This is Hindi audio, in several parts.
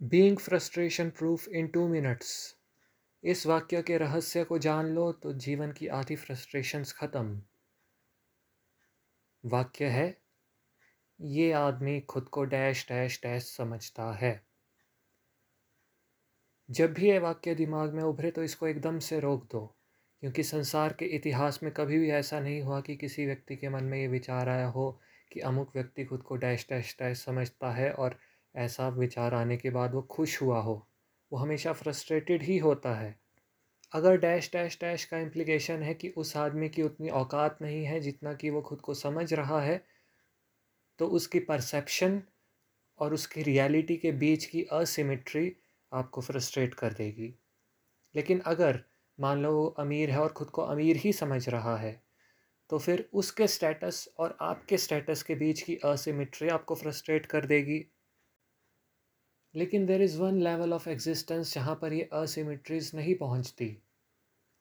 Being frustration proof in two minutes इस वाक्य के रहस्य को जान लो तो जीवन की आधी फ्रस्ट्रेशंस ख़त्म। वाक्य है, ये आदमी खुद को डैश डैश डैश समझता है। जब भी ये वाक्य दिमाग में उभरे तो इसको एकदम से रोक दो, क्योंकि संसार के इतिहास में कभी भी ऐसा नहीं हुआ कि किसी व्यक्ति के मन में ये विचार आया हो कि अमुक व्यक्ति खुद को डैश डैश डैश समझता है और ऐसा विचार आने के बाद वो खुश हुआ हो। वो हमेशा फ्रस्ट्रेटेड ही होता है। अगर डैश डैश डैश का इम्प्लीकेशन है कि उस आदमी की उतनी औकात नहीं है जितना कि वो खुद को समझ रहा है तो उसकी परसेप्शन और उसकी रियलिटी के बीच की असिमेट्री आपको फ्रस्ट्रेट कर देगी। लेकिन अगर मान लो वो अमीर है और ख़ुद को अमीर ही समझ रहा है तो फिर उसके स्टेटस और आपके स्टेटस के बीच की असिमेट्री आपको फ्रस्ट्रेट कर देगी। लेकिन there is one level of existence जहाँ पर ये असिमेट्रीज नहीं पहुँचती।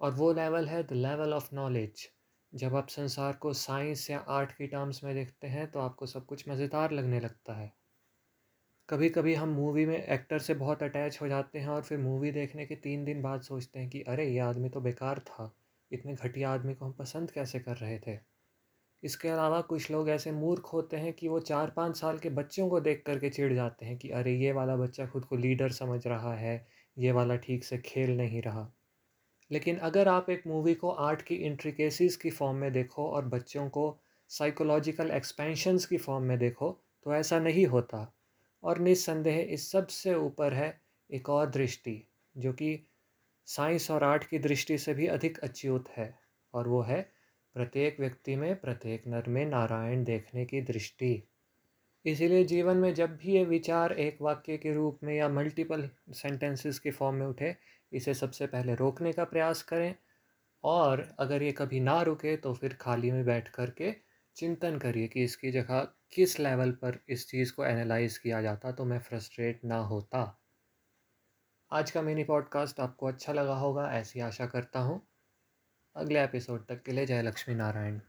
और वो लेवल है द लेवल ऑफ़ नॉलेज जब आप संसार को साइंस या आर्ट की टर्म्स में देखते हैं तो आपको सब कुछ मज़ेदार लगने लगता है। कभी कभी हम मूवी में एक्टर से बहुत अटैच हो जाते हैं और फिर मूवी देखने के तीन दिन बाद सोचते हैं कि, अरे, ये आदमी तो बेकार था। इतने घटिया आदमी को हम पसंद कैसे कर रहे थे? इसके अलावा कुछ लोग ऐसे मूर्ख होते हैं कि वो चार पाँच साल के बच्चों को देख करके चिढ़ जाते हैं कि, अरे, ये वाला बच्चा खुद को लीडर समझ रहा है, ये वाला ठीक से खेल नहीं रहा। लेकिन अगर आप एक मूवी को आर्ट की इंट्रिकेसीज़ की फॉर्म में देखो और बच्चों को साइकोलॉजिकल एक्सपेंशंस की फॉर्म में देखो तो ऐसा नहीं होता। और निस्संदेह इस सबसे ऊपर है एक और दृष्टि, जो कि साइंस और आर्ट की दृष्टि से भी अधिक अच्युत है, और वो है प्रत्येक व्यक्ति में, प्रत्येक नर में नारायण देखने की दृष्टि। इसीलिए जीवन में जब भी ये विचार एक वाक्य के रूप में या मल्टीपल सेंटेंसेस के फॉर्म में उठे, इसे सबसे पहले रोकने का प्रयास करें और अगर ये कभी ना रुके तो फिर खाली में बैठ कर के चिंतन करिए कि इसकी जगह किस लेवल पर इस चीज़ को एनालाइज किया जाता तो मैं फ्रस्ट्रेट ना होता। आज का मिनी पॉडकास्ट आपको अच्छा लगा होगा, ऐसी आशा करता हूँ। अगले एपिसोड तक के लिए जय लक्ष्मी नारायण।